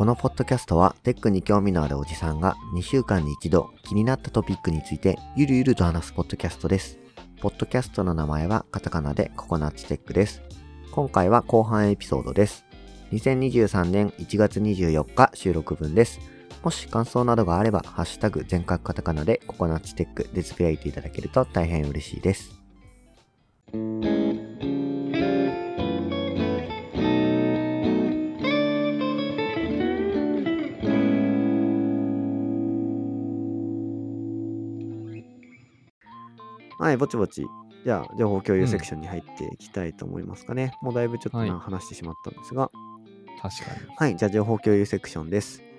このポッドキャストはテックに興味のあるおじさんが2週間に一度気になったトピックについてゆるゆると話すポッドキャストです。ポッドキャストの名前はカタカナでココナッツテックです。今回は後半エピソードです。2023年1月24日収録分です。もし感想などがあれば、ハッシュタグ全角カタカナでココナッツテックでつぶやいていただけると大変嬉しいです。はい、ぼちぼち。じゃあ、情報共有セクションに入っていきたいと思いますかね。もうだいぶちょっと話してしまったんですが。確かに。はい、じゃあ情報共有セクションです。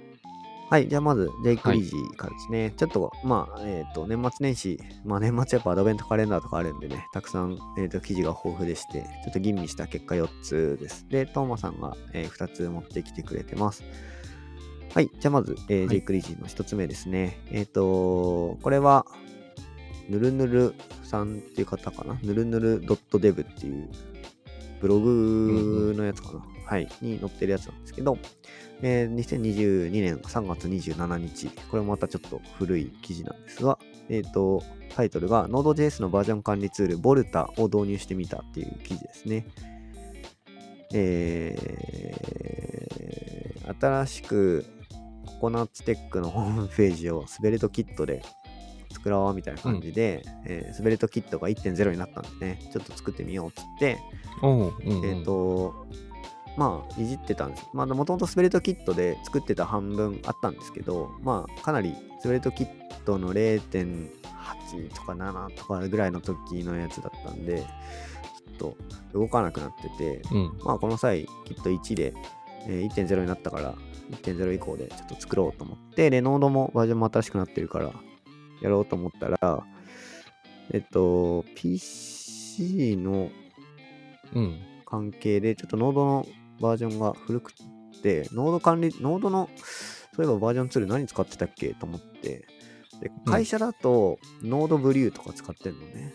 はい、じゃあまず、ジェイク・リージーからですね。ちょっと、まあ、えっ、と、年末年始、まあ年末やっぱアドベントカレンダーとかあるんでね、たくさん、えー、と記事が豊富でして、ちょっと吟味した結果4つです。で、トーマさんが、え2つ持ってきてくれてます。はい、じゃあまず、えーはいジェイク・リージーの1つ目ですね。えっ、と、これは、ぬるぬるさんっていう方かな？ぬるぬる .dev っていうブログのやつかな？はい。に載ってるやつなんですけど、えー2022年3月27日、これもまたちょっと古い記事なんですが、えっ、と、タイトルが Node.js のバージョン管理ツール、ボルタを導入してみたっていう記事ですね。えー新しくココナッツテックのホームページをスベルトキットで作ろうみたいな感じで、えースベルトキットが1.0になったんでね、ちょっと作ってみようっつって、おう、うんうん、えっ、と、まあ、いじってたんです。まあ、もともとスベルトキットで作ってた半分あったんですけど、まあ、かなりスベルトキットの0.8とか7とかぐらいの時のやつだったんで、ちょっと動かなくなってて、うん。まあ、この際、きっと1で、えー1.0になったから、1.0以降でちょっと作ろうと思って、で、ノードもバージョンも新しくなってるから、やろうと思ったら、えっと、PC のうん。関係で、ちょっとノードのバージョンが古くて、ノード管理、ノードの、そういえばバージョンツール何使ってたっけ？と思って、で会社だと、ノードブリューとか使ってんのね。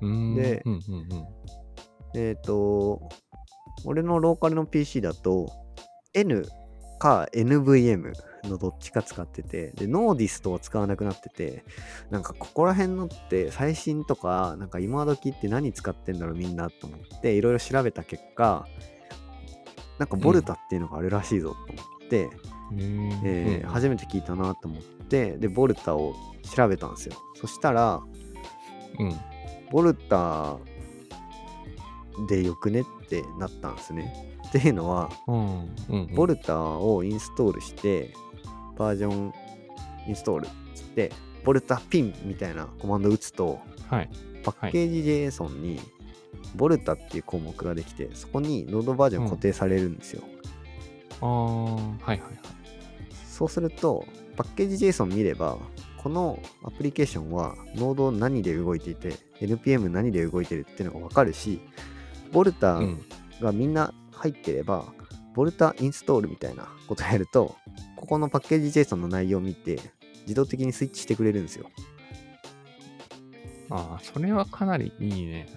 うーん。でうんうんうん。えっ、と、俺のローカルの PC だと、 n か NVM のどっちか使ってて、で、 nodist を使わなくなってて、なんかここら辺のって最新とか、なんか今時って何使ってんだろうみんなと思って、いろいろ調べた結果、なんか Volta っていうのがあるらしいぞと思って、へーえーうん初めて聞いたなと思って、で、 Volta を調べたんですよ。そしたら、うん。ボルタでよくねってなったんですね。っていうのは、うんうんうん。ボルタをインストールして、バージョンインストールっつって、ボルタピンみたいなコマンド打つと、はい。パッケージ JSON に、ボルタっていう項目ができて、そこにノードバージョン固定されるんですよ。ああ、はいはいはい。そうすると、パッケージ JSON 見れば、このアプリケーションはノード何で動いていて、NPM 何で動いてるっていうのがわかるし、ボルタうん。がみんな入ってれば、ボルタインストールみたいなことやると、ここのパッケージ JSON の内容を見て、自動的にスイッチしてくれるんですよ。ああ、それはかなりいいね。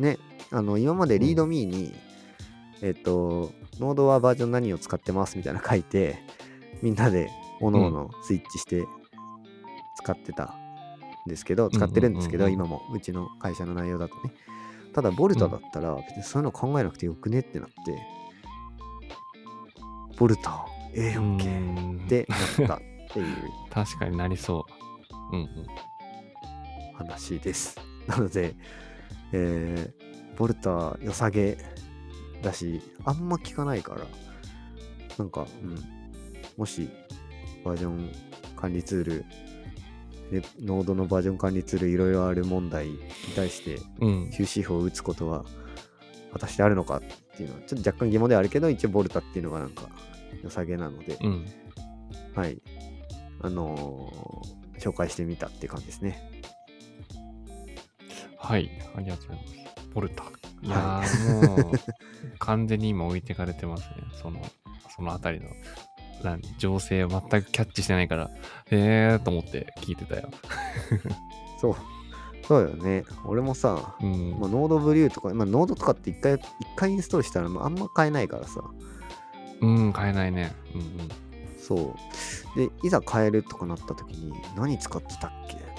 ね、あの、今までリードミーに、えっと、ノードはバージョン何を使ってますみたいなの書いて、みんなで各々スイッチして使ってたんですけど、使ってるんですけど、うんうんうん今もうちの会社の内容だとね。ただ、ボルタだったら、別にそういうの考えなくてよくねってなって、ボルタ、ええうオッケーーんってなったっていう 確かになりそう。うんうん。話です。なので、えーボルタ良さげだし、あんま聞かないから、なんか、うん、もしバージョン管理ツール、でノードのバージョン管理ツールいろいろある問題に対してうん。終止符を打つことは果たしてあるのかっていうのはちょっと若干疑問ではあるけど、一応ボルタっていうのがなんか良さげなので、うん。はい。あのー紹介してみたっていう感じですね。はい。ありがとうございます。ボルタ。いやもう、完全に今置いてかれてますね。その、そのあたりの何情勢を全くキャッチしてないから、へえーと思って聞いてたよ。そう。そうよね。俺もさ、うん。まあ、ノードブリューとか、まあ、ノードとかって一回、一回インストールしたらまああんま変えないからさ。うん、買えないね。うんうん。そう。で、いざ変えるとかなった時に、何使ってたっけ？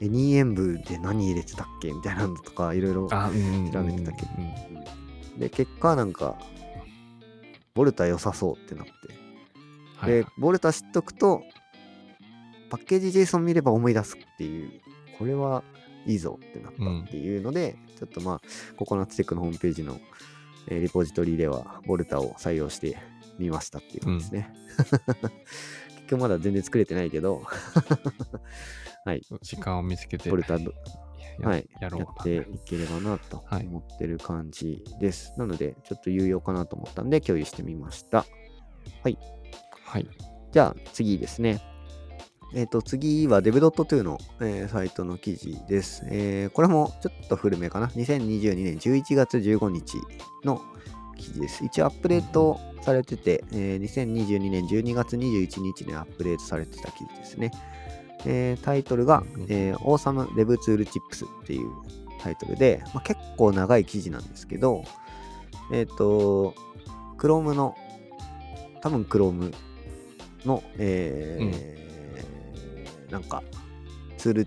エニーエンブで何入れてたっけみたいなのとか、いろいろ。調べてたけどうんで、結果なんか、ボルタ良さそうってなって。はいで、ボルタ知っとくと、パッケージ JSON 見れば思い出すっていう、これはいいぞってなったっていうので、ちょっとまあ、ココナッツテックのホームページの、えーリポジトリでは、ボルタを採用してみましたっていう感じですね。結局まだ全然作れてないけど、時間を見つけて、ボルタどやはいやっていければなとはい思ってる感じです。なので、ちょっと有用かなと思ったんで共有してみました。はい。じゃあ次ですね。えっ、と、次は dev.to の、えーサイトの記事です、えーこれもちょっと古めかな。2022年11月15日の記事です。一応アップデートされてて、えー2022年12月21日にアップデートされてた記事ですね。えータイトルが、えー、Awesome Dev Tool Chips っていうタイトルで、まあ、結構長い記事なんですけど、えっ、と、Chrome の、多分 Chrome の、えーなんか、ツール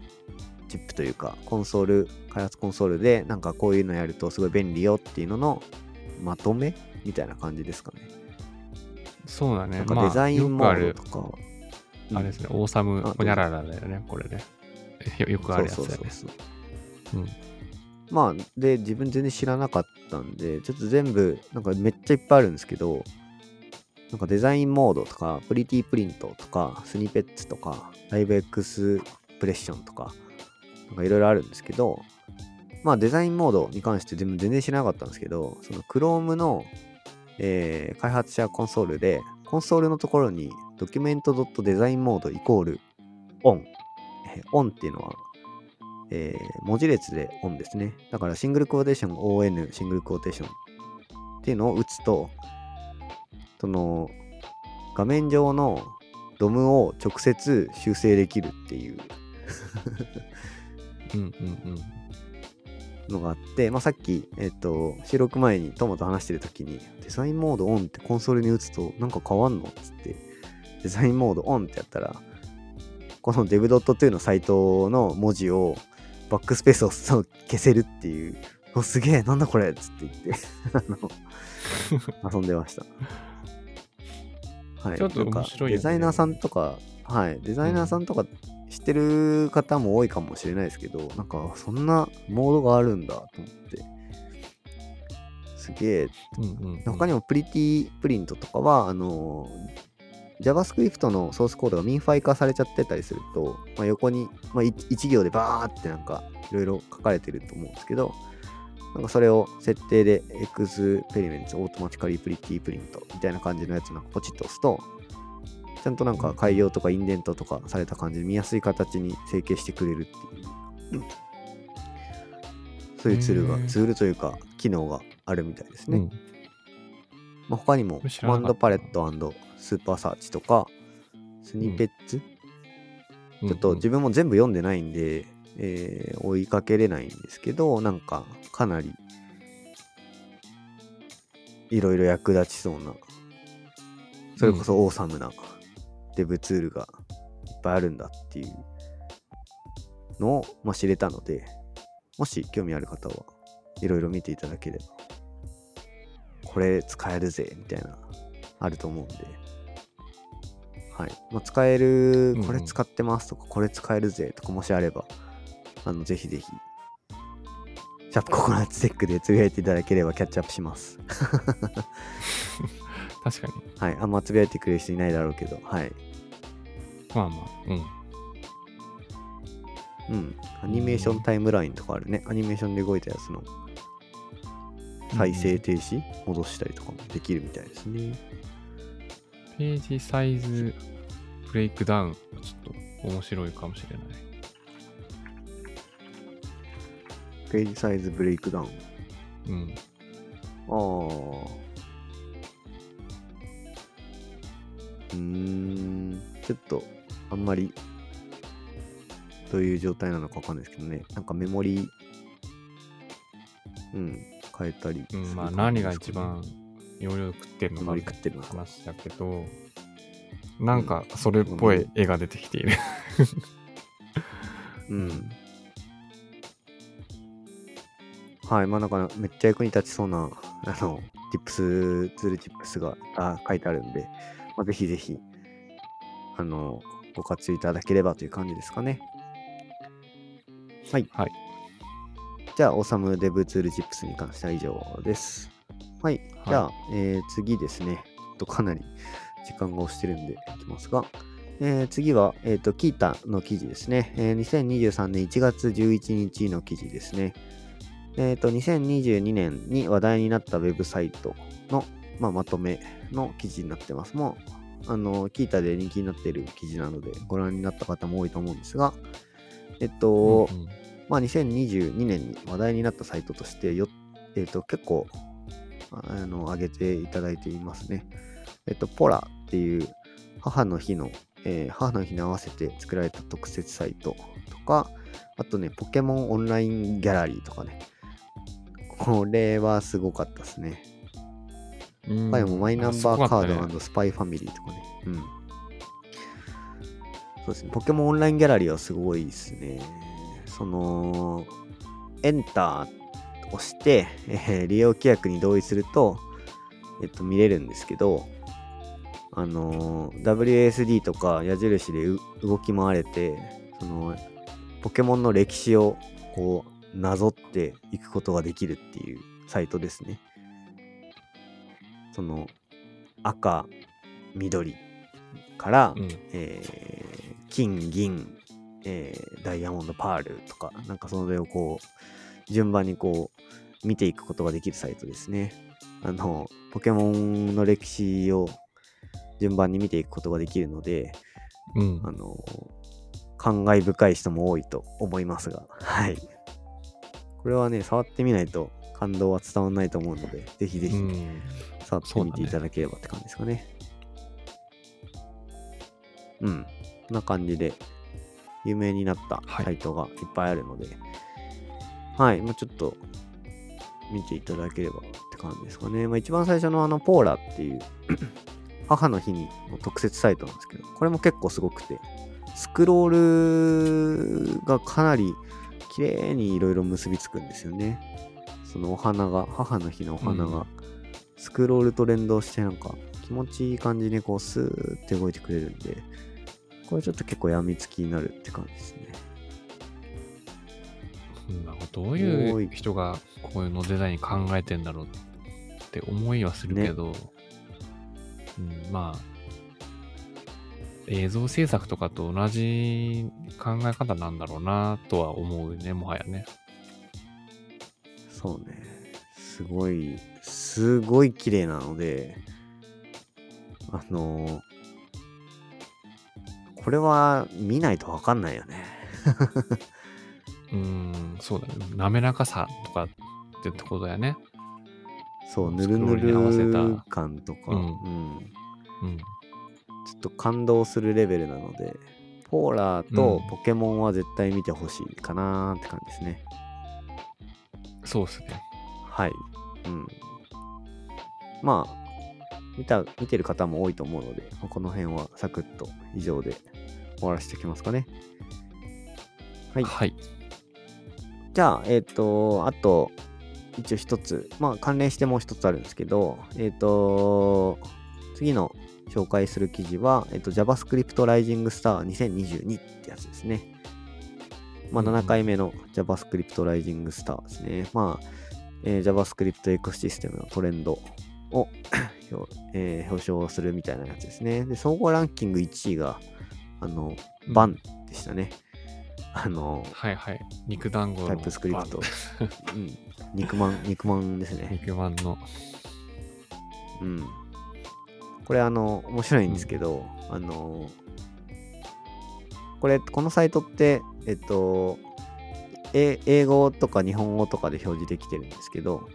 チップというか、コンソール、開発コンソールで、なんかこういうのやるとすごい便利よっていうののまとめみたいな感じですかね。そうだね。なんかデザインモードとか、ある、あれですね、オーサムあホニャララだよね、これね。よよくあるやつだよね。まあ、で、自分全然知らなかったんで、ちょっと全部、なんかめっちゃいっぱいあるんですけど、なんかデザインモードとか、プリティプリントとか、スニペッツとか、ライブエクスプレッションとか、なんかいろいろあるんですけど、まあデザインモードに関して全然知らなかったんですけど、その Chrome の、えー開発者コンソールで、コンソールのところに、ドキュメント .design モードイコール on。えー on っていうのは、えー文字列で on ですね。だからシングルクォーテーション on、シングルクォーテーションっていうのを打つと、その画面上の DOM を直接修正できるっていう うんうんうん。のがあって、まあ、さっき、えっと、収録前に友と話してる時に、デザインモードオンってコンソールに打つとなんか変わんのっつって、デザインモードオンってやったら、この dev.to のサイトの文字をバックスペースを消せるっていう、おすげえ、なんだこれっつって言って あの、遊んでました。はい。ちょっとねデザイナーさんとか、はい。デザイナーさんとか知ってる方も多いかもしれないですけど、なんかそんなモードがあるんだと思って。すげえ。うんうんうん他にも pretty print とかは、あの、JavaScript のソースコードが minify 化されちゃってたりすると、まあ、横に、まあ、い一行でバーってなんかいろいろ書かれてると思うんですけど、なんかそれを設定で experiment automatically pretty print みたいな感じのやつなんかポチッと押すと、ちゃんとなんか改行とかインデントとかされた感じで見やすい形に整形してくれるっていう、そういうツールが、ツールというか機能があるみたいですね。うんまあ、他にもコマンドパレットスーパーサーチとか、スニペッツ、ちょっと自分も全部読んでないんで、えー追いかけれないんですけど、なんかかなりいろいろ役立ちそうな、それこそオーサムなデブツールがいっぱいあるんだっていうのを、まあ、知れたので、もし興味ある方はいろいろ見ていただければ、これ使えるぜみたいな、あると思うんで、はい。まあ、使えるこれ使ってますとか、これ使えるぜとかもしあれば、あの、ぜひぜひ、シャープココナッツテックでつぶやいていただければキャッチアップします。確かに。はい。あんまつぶやいてくれる人いないだろうけど、はい。まあまあ、うん。うん。アニメーションタイムラインとかあるね。アニメーションで動いたやつの再生停止、戻したりとかもできるみたいですね。ページサイズブレイクダウン、ちょっと面白いかもしれない。ページサイズブレイクダウン。うん。ああ。うーん、ちょっとあんまりどういう状態なのかわかんないですけどね。なんかメモリ、うん、変えたりするうん、まあ何が一番容量食ってるのかって食ってるのか。話だけど、なんかそれっぽい絵が出てきている。うん。はい、まあなんかめっちゃ役に立ちそうな、あの、tips、ツールチップスがあ書いてあるんで、まあ、ぜひぜひ、あの、ご活用いただければという感じですかね。はい。はい。じゃあ、オーサムデブツールチップスに関しては以上です。はい。じゃあ、えー次ですね。とかなり時間が押してるんでいきますが、えー次は、えっ、と、キータの記事ですね。えー2023年1月11日の記事ですね。えっ、と、2022年に話題になったウェブサイトの、まあ、まとめの記事になってます。もう、あの、キータで人気になっている記事なので、ご覧になった方も多いと思うんですが、えっと、うんうんまあ、2022年に話題になったサイトとしてよ、えっと結構あの上げていただいていますね。えっと、ポラっていう母の日の、えー母の日に合わせて作られた特設サイトとか、あとね、ポケモンオンラインギャラリーとかね。これはすごかったですね。うん他にもマイナンバーカードスパイファミリーとかね。うん。そうですね。ポケモンオンラインギャラリーはすごいですね。その、エンターを押して、えー利用規約に同意すると、えっと、見れるんですけど、あのー WASD とか矢印でう動き回れて、その、ポケモンの歴史をこう、なぞっていくことができるっていうサイトですね。その赤緑から、うんえー金銀、えーダイヤモンドパールとかなんかそれをこう順番にこう見ていくことができるサイトですね。あのポケモンの歴史を順番に見ていくことができるのでうん。あの感慨深い人も多いと思いますが。はい。これはね触ってみないと感動は伝わらないと思うのでぜひぜひ、うん。触ってみていただければって感じですかね。うん。こんな感じで、有名になったはい。サイトがいっぱいあるので、はい、まあちょっと見ていただければって感じですかね。まあ一番最初のあの、ポーラっていう 母の日にの特設サイトなんですけど、これも結構すごくて、スクロールがかなり綺麗にいろいろ結びつくんですよね。そのお花が、母の日のお花が、スクロールと連動してなんか気持ちいい感じにこうスーって動いてくれるんで、これちょっと結構病みつきになるって感じですね。うんなどういう人がこういうのデザイン考えてんだろうって思いはするけど、うん、まあ映像制作とかと同じ考え方なんだろうなとは思うねもはやねそうね。すごい、すごい綺麗なので、あのーこれは見ないとわかんないよね。うんそうだね滑らかさとかってとこだよねそう、ぬるぬルに合わせたる感とか、うんうんうんちょっと感動するレベルなので、ポーラーとうんポケモンは絶対見てほしいかなーって感じですね。そうっすねはい。うん。まあ、見た、見てる方も多いと思うので、まあこの辺はサクッと以上で終わらせておきますかね。はい。はいじゃあ、えっ、と、あと、一応一つ、まあ関連してもう一つあるんですけど、えっ、と、次の紹介する記事は、えっ、と、JavaScript Rising Star 2022ってやつですね。まあ、うんうん7回目の JavaScript Rising Star ですね。まあ、えー JavaScript エコシステムのトレンドを 表,、えー表彰するみたいなやつですね。で、総合ランキング1位が、あの、バンでしたね。あの、はいはい。肉団子の。タイプスクリプトうん、肉まん、肉まんですね。肉まんの。うん。これ、あの、面白いんですけど、あの、これ、このサイトって、えっと、え英語とか日本語とかで表示できてるんですけど、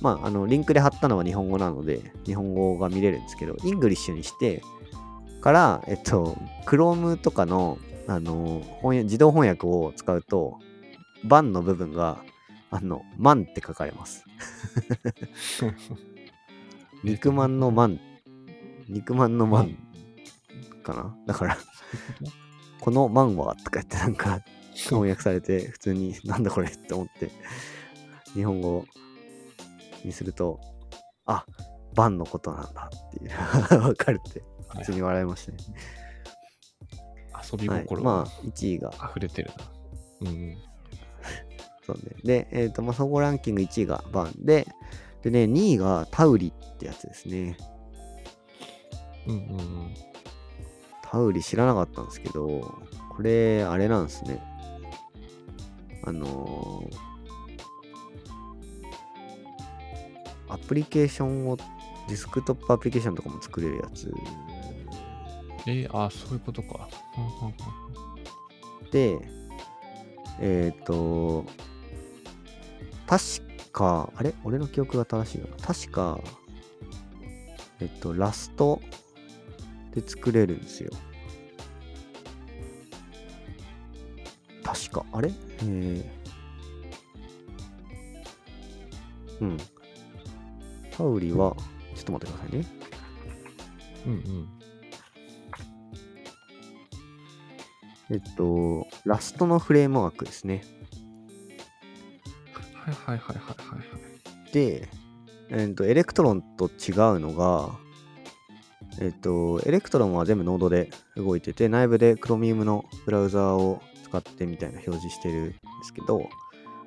まあ、あの、リンクで貼ったのは日本語なので、日本語が見れるんですけど、 English にして、から、えっと、Chrome とかの、あの、翻訳自動翻訳を使うと、 Bun の部分が、あの、マンって書かれます。肉まんのマン、肉まんのマンかな？だから、このマンはとか言ってなんか翻訳されて、普通になんだこれって思って、日本語にすると、あ、バンのことなんだっていう、わかるって、普通に笑いましたね。遊びはい、心がまあ、1位が、溢れてるな。うんうん。そうね。で、えっ、と、まあ、総合ランキング1位がバンで、でね、2位がタウリってやつですね。うんうんうん。タウリ知らなかったんですけど、これ、あれなんですね。あのーアプリケーションを、ディスクトップアプリケーションとかも作れるやつえー、あそういうことか。で、えっ、と、確か、あれ？俺の記憶が正しいよな？確か、えっと、ラストで作れるんですよ。確か、あれ？えー、うん。 Tauri は、ちょっと待ってくださいね。うんうん。えっと、 Rust のフレームワークですね。はいはいはいはいはいはい。で、えっと、 Electron と違うのが、えっと、 Electron は全部 Node で動いてて、内部で Chromium のブラウザーを使ってみたいな表示してるんですけど、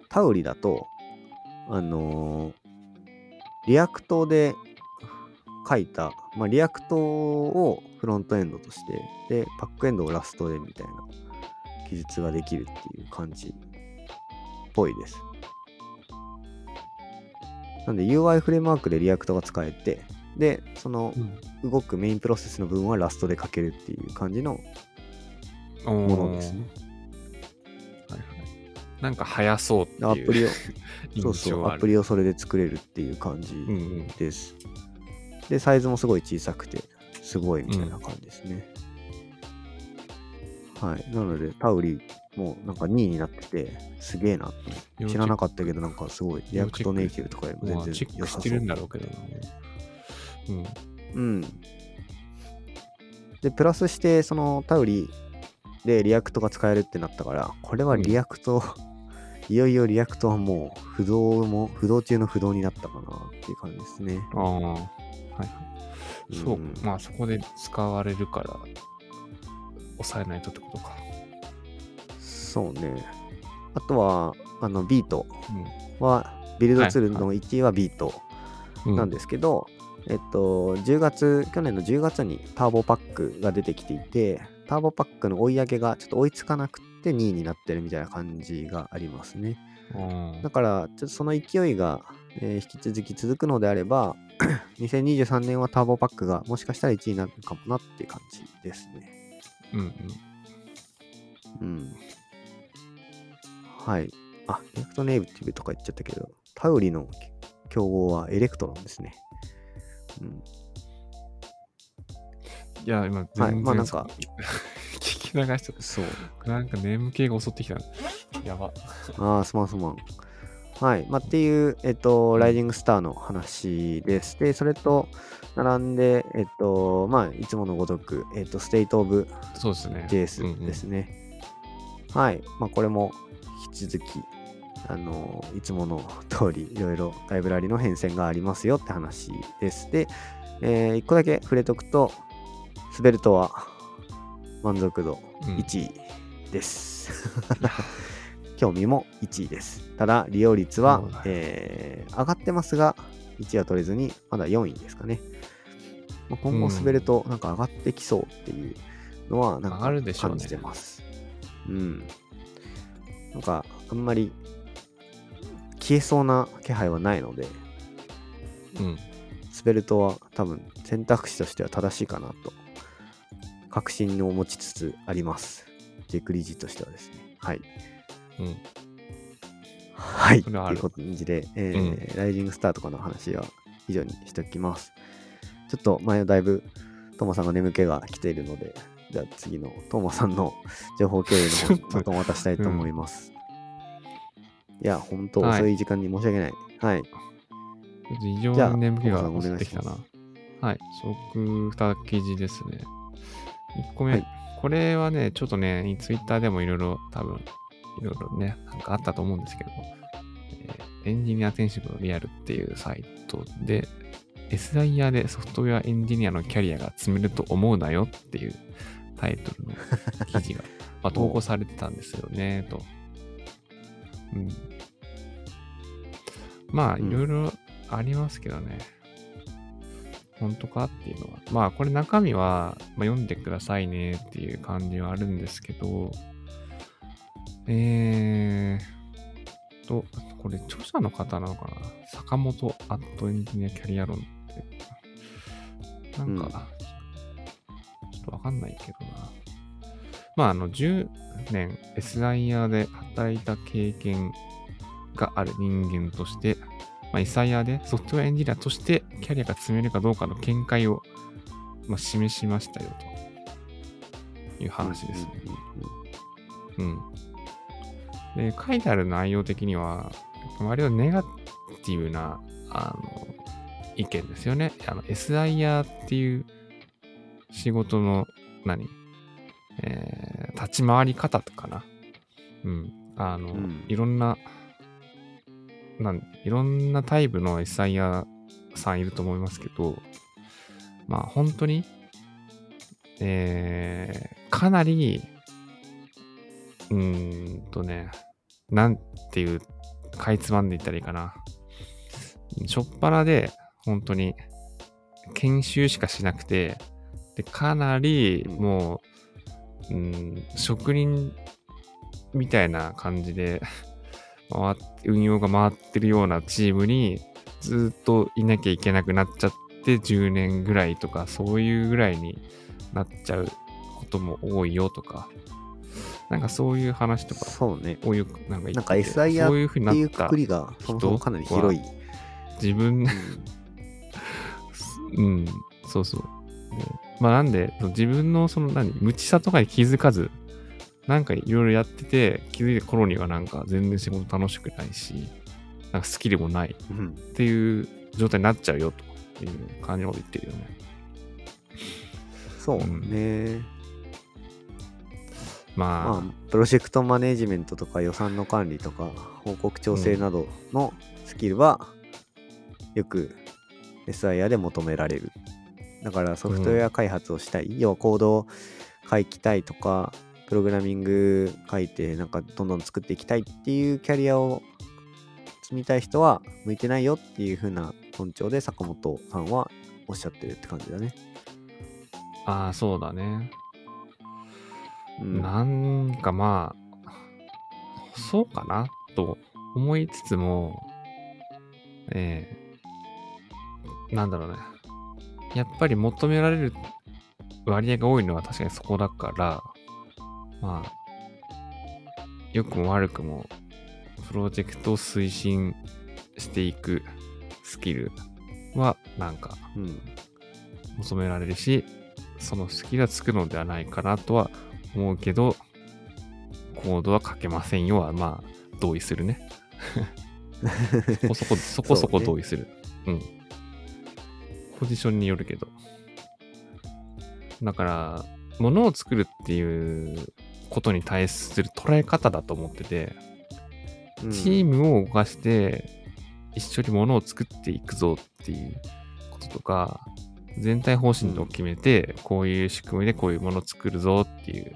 Tauri だと、あのー React で書いた、まあ、 React をフロントエンドとして、で、バックエンドを Rust でみたいな記述ができるっていう感じっぽいです。なんで UI フレームワークで React が使えて、で、そのうん動くメインプロセスの部分は Rust で書けるっていう感じのもものですね。はいはい。なんか早そうっていうアプリを、印そうそう。アプリをそれで作れるっていう感じうんうん。です。で、サイズもすごい小さくて、すごいみたいな感じですね。はい。なので、 Tauri もなんか2位になってて、すげえなって。知らなかったけど、なんかすごい、 React Native とかよりもまあ、全チェックして然良さそうるんだろうけどな。うん。うん。で、プラスして、その Tauri で React が使えるってなったから、これは React、いよいよ React はもう不動も、不動中の不動になったかなっていう感じですね。ああ。はいはい。そう、んまあそこで使われるから、抑えないとってことか。そうね。あとは、あの、 Viteうは、ビルドツールはの1位はビートん。なんですけど、えっと、10月、去年の10月にターボパックが出てきていて、ターボパックの追い上げがちょっと追いつかなくて2位になってるみたいな感じがありますね。うん。だから、ちょっとその勢いが、えー引き続き続くのであれば、2023年はターボパックがもしかしたら1位になるかもなっていう感じですね。うんうん。うん。はい。あ、 React Native とか言っちゃったけど、 Tauri の競合は Electron ですね。うん。いや、今、はいまあなんか 聞き流しちゃっそう。た。なんか眠気が襲ってきた。やば。ああ、すまんすまん。はい。まあ、っていう、えっと、 Rising Star の話です。で、それと並んで、えっと、まあ、いつものごとく、えっと、 State ofそうですね。JS ですね。はい。まあ、これも引き続き、あの、いつもの通り、いろいろライブラリの変遷がありますよって話です。で、えー、1個だけ触れとくと、スベルトは満足度うん1位です。興味も1位です。ただ、利用率はえー上がってますが、1位は取れずに、まだ4位ですかね。まあ、今後滑ると、なんか上がってきそうっていうのは、なんか感じてます。うん。なんか、あんまり消えそうな気配はないので、うん。スベルトは多分選択肢としては正しいかなと確信を持ちつつあります。ジェクリジとしてはですね。はい。うん。はい。という感じで、えーライジングスターとかの話は以上にしておきます。ちょっと前だいぶトーマさんが眠気が来ているので、じゃあ次のトーマさんの情報共有の方 にまと渡したいと思います。いや、本当はい遅い時間に申し訳ない。はい。異常じゃあに眠気がトモさんお願いします襲ってきたな。はい。食二記事ですね。1個目、はいこれはね、ちょっとね、ツイッターでもいろいろ多分、いろいろね、なんかあったと思うんですけど、えーエンジニア転職のリアルっていうサイトで、SIR でソフトウェアエンジニアのキャリアが積めると思うなよっていうタイトルの記事が、まあ、投稿されてたんですよね、と。うん。まあ、いろいろありますけどね。本当かっていうのは。まあ、これ中身は、まあ、読んでくださいねっていう感じはあるんですけど、えーと、これ著者の方なのかな？坂本アットエンジニアキャリア論って。なんか、うんちょっとわかんないけどな。まあ、あの、10年 SIR で働いた経験がある人間として、まあ、SIR でソフトウェアエンジニアとしてキャリアが積めるかどうかの見解を、まあ、示しましたよという話ですね。うん。で、書いてある内容的には、割とネガティブな、あの、意見ですよね。あの、SIR っていう仕事の、何？えー立ち回り方とかな。うん。あの、うんいろんな、なんいろんなタイプの SIR さんいると思いますけど、まあ本当に、えーかなり、うーんとね、なんていう、かいつまんで言ったらいいかな。しょっぱなで、本当に、研修しかしなくて、で、かなり、もう、うん、職人みたいな感じで、回運用が回ってるようなチームにずっといなきゃいけなくなっちゃって10年ぐらいとかそういうぐらいになっちゃうことも多いよとかなんかそういう話とかそうね。をよくなんかなんか SIR そういうふうにっていうくくりがそもそもかなり広い。自分？うん、そうそう。でまあなんで、自分のその何、無知さとかに気づかず、なんかいろいろやってて、気づいた頃にはなんか全然仕事楽しくないし、なんかスキルもないうんうんっていう状態になっちゃうよという感じのこと言ってるよね。そうね。まあ、まあ、プロジェクトマネジメントとか予算の管理とか報告調整などのスキルはよく SIR で求められる。だからソフトウェア開発をしたい、要はコードを書きたいとか、プログラミング書いてなんかどんどん作っていきたいっていうキャリアを積みたい人は向いてないよっていう風な論調で坂本さんはおっしゃってるって感じだね。ああ、そうだね。うん、なんかまあ、そうかなと思いつつも、ええ。なんだろうね。やっぱり求められる割合が多いのは確かにそこだから、まあ、良くも悪くも、プロジェクトを推進していくスキルは、なんか、うん。求められるし、そのスキルはつくのではないかなとは思うけど、コードは書けませんよは、まあ、同意するね。そこそこ、そこそこ同意する。うん。ポジションによるけど。だから、物を作るっていうことに対する捉え方だと思ってて、うんチームを動かして、一緒に物を作っていくぞっていうこととか、全体方針を決めて、こういう仕組みでこういうものを作るぞっていう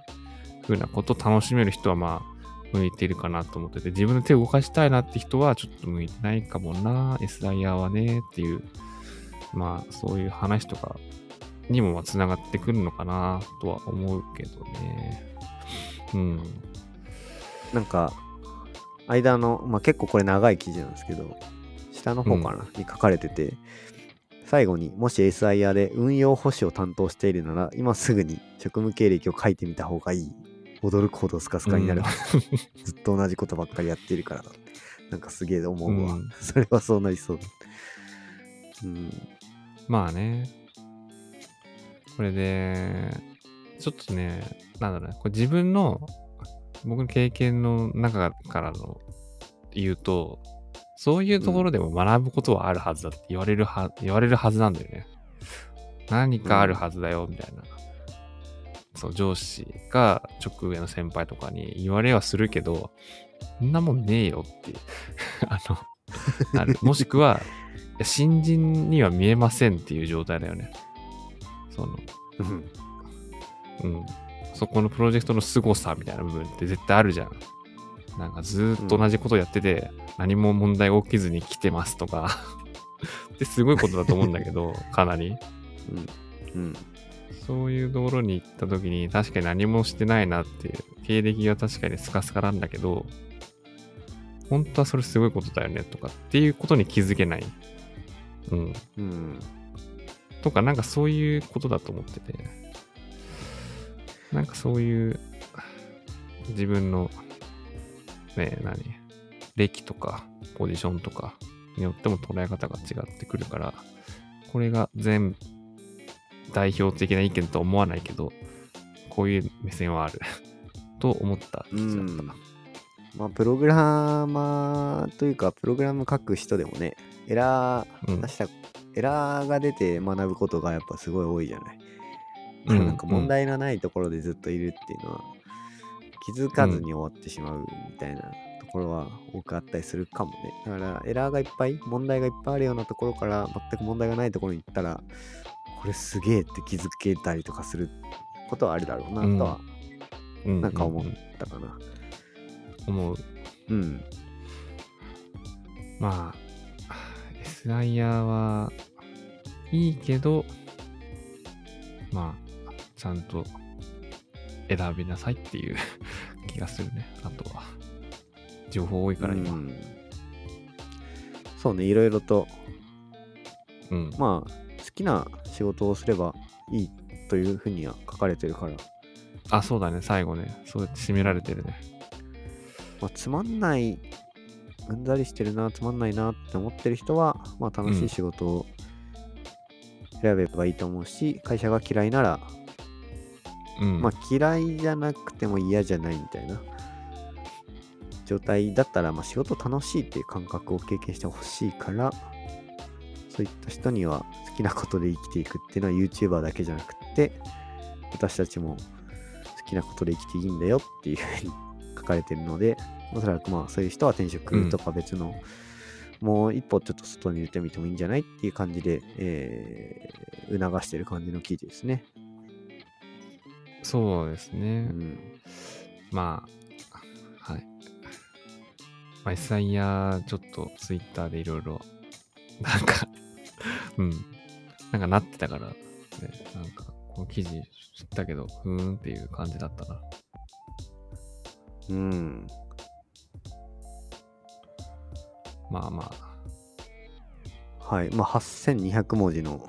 風なことを楽しめる人はまあ、向いているかなと思ってて、自分の手を動かしたいなって人はちょっと向いてないかもな、SIR はねっていう、まあ、そういう話とかにもまあ繋がってくるのかなとは思うけどね。うん。なんか、間の、まあ、結構これ長い記事なんですけど、下の方かな、に書かれてて、最後にもし SIR で運用保守を担当しているなら、今すぐに職務経歴を書いてみた方がいい。驚くほどスカスカになる。ずっと同じことばっかりやってるからだ。なんかすげえ思うわ。うんそれはそうなりそうだ。うん。まあね。これで、ちょっとね、なんだろうね、これ自分の、僕の経験の中からの言うと、そういうところでも学ぶことはあるはずだって言われるは、言われるはずなんだよね。何かあるはずだよ、みたいな。そう、上司が直上の先輩とかに言われはするけど、そんなもんねえよっていう あの、ある。もしくは、新人には見えませんっていう状態だよね。その、うんうん。そこのプロジェクトの凄さみたいな部分って絶対あるじゃん。なんかずーっと同じことやってて、何も問題起きずに来てますとか ってすごいことだと思うんだけど、かなり。うんそういうところに行った時に確かに何もしてないなっていう、経歴が確かにスカスカなんだけど、本当はそれすごいことだよねとかっていうことに気づけない。うん。うんとか、なんかそういうことだと思ってて、なんかそういう自分の、ね、何、歴とかポジションとかによっても捉え方が違ってくるから、これが全代表的な意見とは思わないけど、こういう目線はある。と思った。記事だったな。まあプログラマーというかプログラム書く人でもねエラうん。ー出した、エラーが出て学ぶことがやっぱすごい多いじゃない、うん。なんか問題がないところでずっといるっていうのは気づかずに終わってしまうみたいなところは多くあったりするかもね。だからエラーがいっぱい問題がいっぱいあるようなところから全く問題がないところに行ったらこれすげえって気づけたりとかすることはあるだろうなとはうん。なんか思っうんたかな思う。うん。まあ、SIR はいいけど、まあ、ちゃんと選びなさいっていう 気がするね。あとは。情報多いから今。うんそうねいろいろとうん。まあ好きな仕事をすればいいというふうには書かれてるから、あ、そうだね。最後ね。そうやって締められてるね。まあ、つまんないうんざりしてるなつまんないなって思ってる人は、まあ、楽しい仕事を選べばいいと思うし、会社が嫌いなら、うん。まあ、嫌いじゃなくても嫌じゃないみたいな状態だったら、まあ、仕事楽しいっていう感覚を経験してほしいからそういった人には好きなことで生きていくっていうのは YouTuber だけじゃなくって私たちも好きなことで生きていいんだよっていうふうに書かれてるのでおそらくまあそういう人は転職とか別の、もう一歩ちょっと外に出てみてもいいんじゃないっていう感じで、えー促してる感じの記事ですね。そうですね。うんまあ、はい。まあ、SI やちょっと Twitter でいろいろ、なんか、うん。なんかなってたから、ね、なんか、この記事知ったけど、ふーんっていう感じだったな。うん。まあまあ、はい。まあ、8200文字の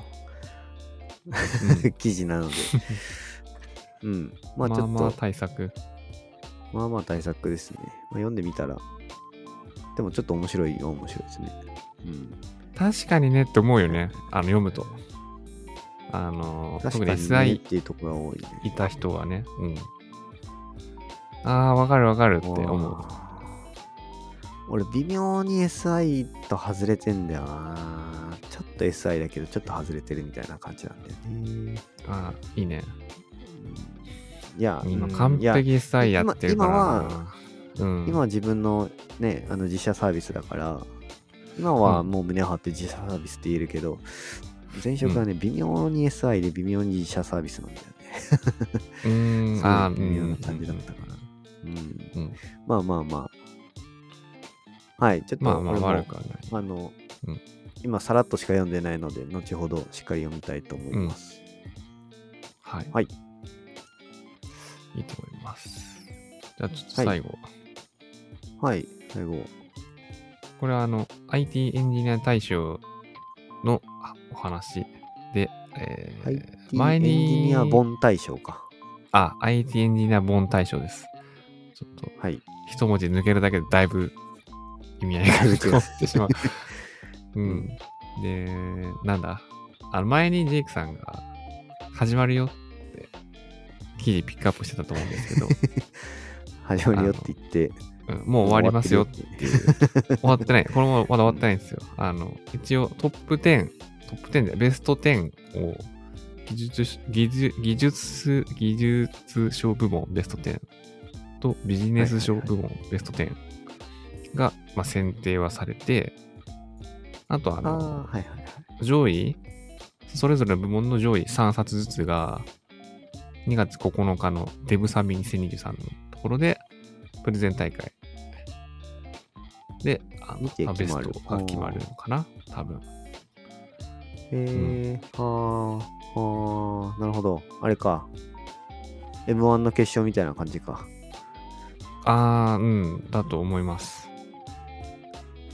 うん 記事なので。うん。まあ、ちょっと、まあまあ対策。まあまあ対策ですね。まあ、読んでみたら、でもちょっと面白いは面白いですね。うん。確かにねって思うよね。あの、読むと。あの、特に確かに、ね、SI っていうところが多いね。いた人はね。うん。ああ、わかるわかるって思う。俺、微妙に SI と外れてんだよな。ちょっと SI だけど、ちょっと外れてるみたいな感じなんだよね。ああ、いいね。いや、今、うん完璧 SI やってるからな。今はうん、今は自分のね、あの自社サービスだから、今はもう胸張って自社サービスって言えるけど、前職はね、微妙に SI で微妙に自社サービスなんだよね。うーん、すあ微妙な感じだったかな。うん。うんまあまあまあ。はい、ちょっとまあまあ悪くはない。あの、うん今さらっとしか読んでないので、後ほどしっかり読みたいと思います。はい。はい。いいと思います。じゃあちょっと最後。はい、最後。これはあの、IT エンジニア大賞のあお話で、えー前エンジにニア本大賞か。あ、IT エンジニア本大賞です。ちょっと、はい。一文字抜けるだけでだいぶ意味合いが変わってしまう。うん。で、なんだ？あの前にジェイクさんが始まるよ記事ピックアップしてたと思うんですけど、始まるよって言って、うんもう終わりますよって終いう。終わってない。これもまだ終わってないんですよ。あの、一応トップ10、トップ10でベスト10を技術、技術、技術、技術賞部門ベスト10とビジネス賞部門ベスト10が、まあ、選定はされて、あとああの。上位、それぞれの部門の上位3冊ずつが、2月9日のデブサミ2023のところで、プレゼン大会で、あベ決まるストが決まるのかな？多分。えー、はあ、はあ、なるほど。あれか。M1 の決勝みたいな感じか。あー、うん、だと思います。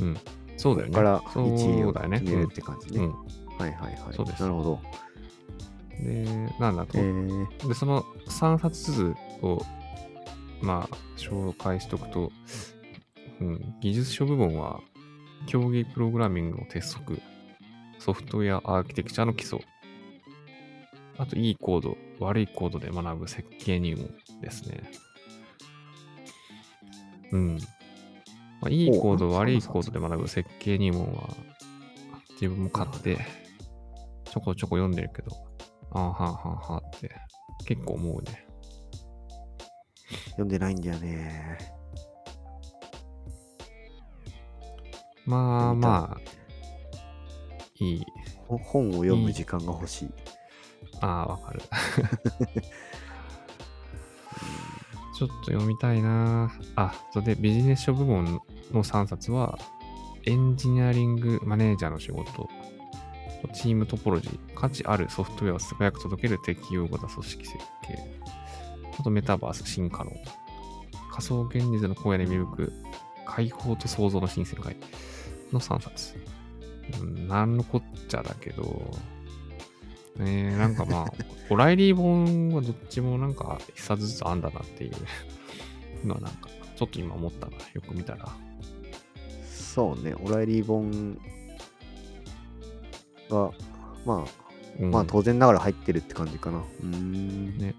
うん。そうだよね。からそう1位をだよね。決めるって感じね。うん。はいはいはい。そうですなるほど。で、なんだと、えー、で、その3冊ずつを、まあ、紹介しとくと、うん、技術書部門は、競技プログラミングの鉄則、ソフトウェアアーキテクチャの基礎、あと、いいコード、悪いコードで学ぶ設計入門ですね。うん。まあ、いいコード、お悪いコードで学ぶ設計入門は、自分も買って、ちょこちょこ読んでるけど、ああ、はあはあはあって、結構思うね。読んでないんだよね。まあまあ、いい。ほ本を読む時間が欲しい。ああ、わかる。ちょっと読みたいなあ、それでビジネス書部門の3冊は、エンジニアリングマネージャーの仕事、チームトポロジー、価値あるソフトウェアを素早く届ける適用型組織設計、あとメタバース進化論、仮想現実の荒野に見向く解放と創造の新世界の3冊。うん、なんのこっちゃだけど、ねえ、なんかまあ、オライリー本はどっちもなんか一冊ずつあんだなっていうのはなんか、ちょっと今思ったな、よく見たら。そうね、オライリー本が、まあ、うん、まあ当然ながら入ってるって感じかな。うーん。ね。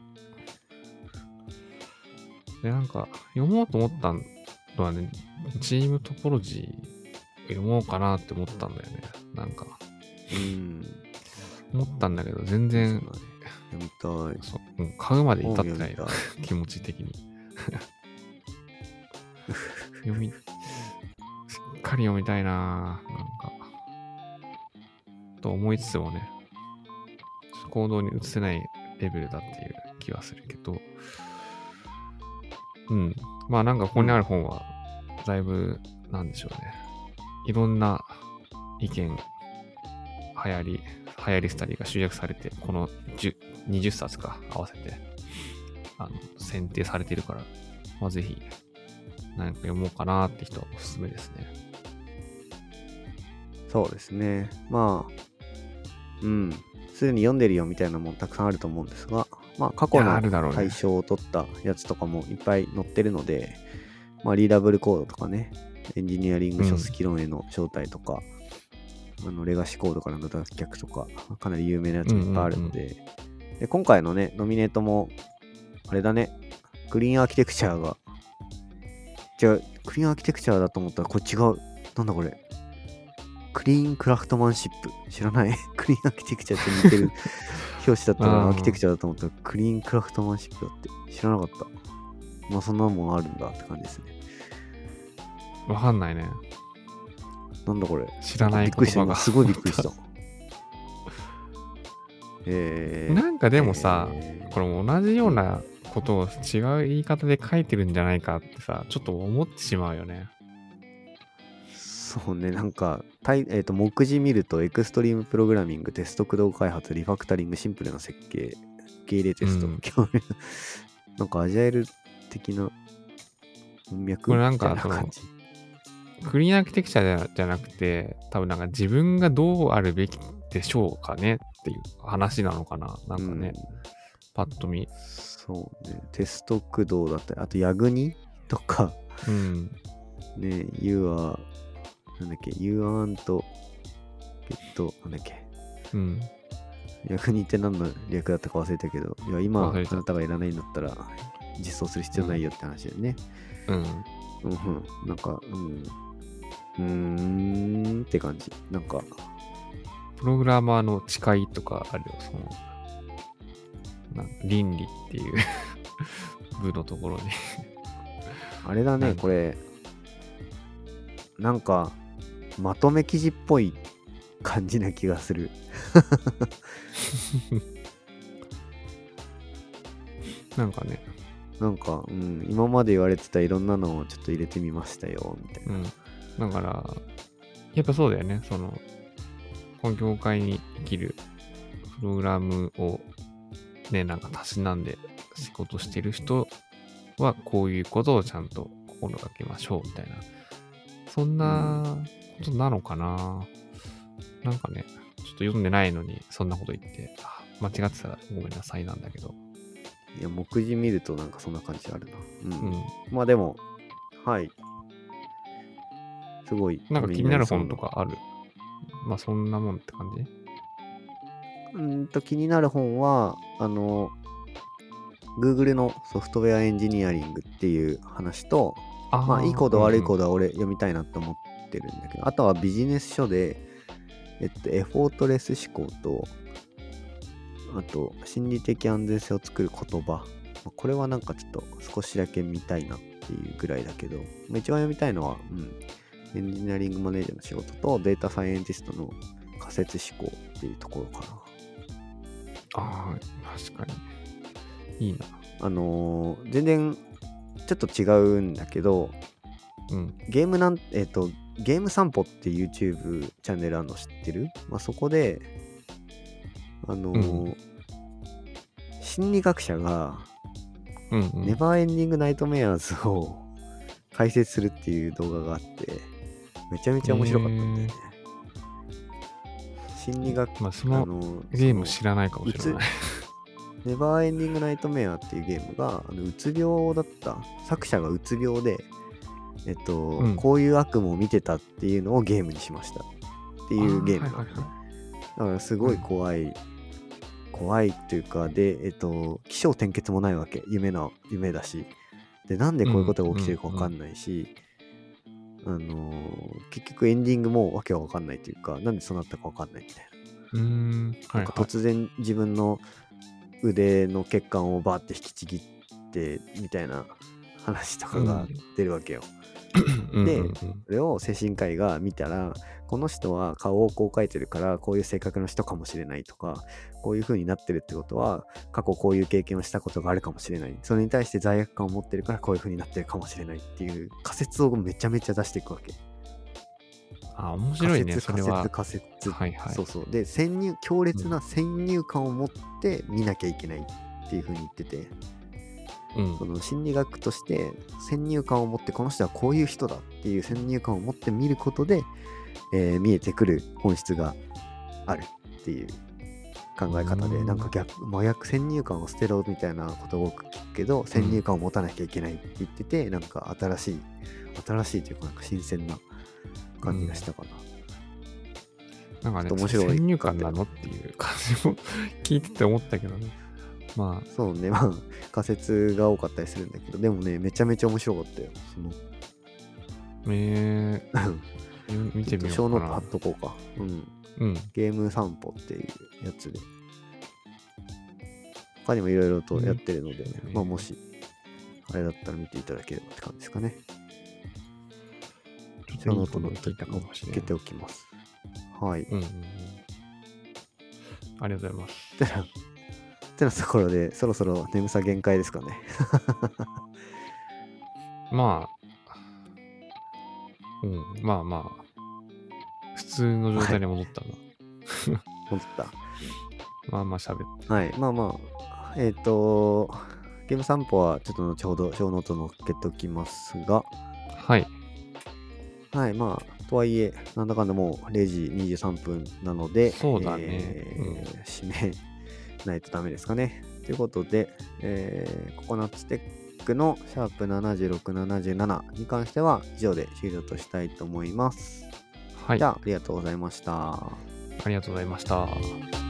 で、なんか、読もうと思ったのはね、チームトポロジー読もうかなって思ったんだよね。なんか、うん。思ったんだけど、全然、読みたい。そううん、買うまで至ってない本読みたい気持ち的に。読み、しっかり読みたいなぁなんか。と思いつつもね、行動に移せないレベルだっていう気はするけど、うん。まあなんかここにある本は、だいぶ、なんでしょうね。いろんな意見、流行り、流行りスタディが集約されて、この10 20冊か合わせて、あの、選定されてるから、まあぜひ、何か読もうかなって人はおすすめですね。そうですね。まあ、うん。すでに読んでるよみたいなもんたくさんあると思うんですが、まあ過去の対象を取ったやつとかもいっぱい載ってるので、まあリーダブルコードとかね、エンジニアリング書式論への招待とか、あのレガシーコードからの脱却とか、かなり有名なやつもいっぱいあるので、で今回のね、ノミネートも、あれだね、グリーンアーキテクチャが、違う、クリーンアーキテクチャだと思ったらこれ違う。なんだこれ。クリーンクラフトマンシップ。知らない？クリーンアーキテクチャって似てる表紙だったらあーアーキテクチャだと思ったらクリーンクラフトマンシップだって知らなかった。まあそんなもんあるんだって感じですね。わかんないね。なんだこれ。知らないびっくりした。すごいびっくりした。えー、なんかでもさ、えーこれも同じようなことを違う言い方で書いてるんじゃないかってさ、ちょっと思ってしまうよね。そうね、なんか、タイえー、と目次見ると、エクストリームプログラミング、テスト駆動開発、リファクタリング、シンプルな設計、受け入れテスト、うん なんかアジャイル的な文脈これなんかみたい感じ。クリーンアーキテクチャじゃじゃなくて、多分なんか自分がどうあるべきでしょうかねっていう話なのかな。なんかね、パッと見。うんそうね、テスト駆動だったり、あと、ヤグニとか、うん。ね、You are、なんだっけ、You aren't, get, なんだっけ、うん。役人って何の略だったか忘れたけど、いや今、あなたがいらないんだったら、実装する必要ないよって話だよね。うん。うん、うん、なんか、うん。うーんって感じ。なんか、プログラマーの誓いとかあるよ、その、なんか倫理っていう 部のところで。あれだね、うんこれ、なんか、まとめ記事っぽい感じな気がする。なんかね、なんか、うん、今まで言われてたいろんなのをちょっと入れてみましたよ、みたいな。うん。だから、やっぱそうだよね、その、この業界に生きるプログラムをね、なんかたしなんで仕事してる人はこういうことをちゃんと心がけましょうみたいな。そんなことなのかな、なんかね、ちょっと読んでないのにそんなこと言って、あ間違ってたらごめんなさいなんだけど。いや、目次見るとなんかそんな感じあるな。うん。うん。まあでも、はい。すごい。なんか気になる本とか。かある？まあそんなもんって感じ？うーんと気になる本は、あの、Google のソフトウェアエンジニアリングっていう話と、あーまあいいコード悪いコード。ドは俺読みたいなって思ってるんだけど、あとはビジネス書で、えっと、エフォートレス思考と、あと、心理的安全性を作る言葉。まあこれはなんかちょっと少しだけ見たいなっていうぐらいだけど、まあ一番読みたいのは、うん、エンジニアリングマネージャーの仕事とデータサイエンティストの仮説思考っていうところかな。ああ、確かに。いいな。あのー全然ちょっと違うんだけど、うん。ゲームなん、えっ、と、ゲーム散歩って YouTube チャンネルあるの知ってる？まあ、そこで、あのーうん心理学者が、うん、うん。ネバーエンディングナイトメアーズを 解説するっていう動画があって、めちゃめちゃ面白かったんだよね。心理学、まあ、そのあのーゲーム知らないかもしれない。ネバーエンディングナイトメアっていうゲームが、あのうつ病だった。作者がうつ病で、えっと、うんこういう悪夢を見てたっていうのをゲームにしました。っていうゲームはいはいはだからすごい怖い、怖いというか、で、えっと、起承転結もないわけ。夢の、夢だし。で、なんでこういうことが起きてるかわかんないし、あのー結局エンディングもわけわかんないというか、なんでそうなったかわかんないみたいな。うーん。はないんかはい。突然自分の腕の血管をバーって引きちぎってみたいな話とかが出るわけよ。でうんうんうんそれを精神科医が見たらこの人は顔をこう描いてるからこういう性格の人かもしれないとかこういう風になってるってことは過去こういう経験をしたことがあるかもしれないそれに対して罪悪感を持ってるからこういう風になってるかもしれないっていう仮説をめちゃめちゃ出していくわけ。あ、面白いね、仮説仮それは説。仮説はいはい。そうそう。で、先入、強烈な先入観を持って見なきゃいけないっていうふうに言ってて、うんその心理学として先入観を持って、この人はこういう人だっていう先入観を持って見ることで、えー見えてくる本質があるっていう考え方で、うん。なんか逆、真逆先入観を捨てろみたいなことを聞くけど、先入観を持たなきゃいけないって言ってて、なんか新しい、新しいというか、なんか新鮮な感じがしたかな。なんかね、面白い先入観なのっていう感じも聞いてて思ったけどね。まあ、そうね、まあ、仮説が多かったりするんだけど、でもね、めちゃめちゃ面白かったよ。その、えー、見てみようかな小ノート貼っ。とこうか。うん。うん。ゲーム散歩っていうやつで。他にもいろいろとやってるので、うんまあもし、あれだったら見ていただければって感じですかね。ちょっといいこと聞いたかもしれないつけて。おきます。はい。うんうんうん。ありがとうございます。てな、てなところで、そろそろ眠さ限界ですかね。まあ、うん、まあまあ、普通の状態に戻ったな。思った。まあまあ喋って。はい。まあまあ、えっ、と、ゲーム散歩はちょっと後ほど小ノート載っけておきますが、はい。はい、まあ、とはいえ、なんだかんだもう0時23分なので、そうだねえーうん締めないとダメですかね。ということで、えーココナッツテックのシャープ76、77に関しては以上で終了としたいと思います。はい。あじゃあ、ありがとうございました。りがとうございました。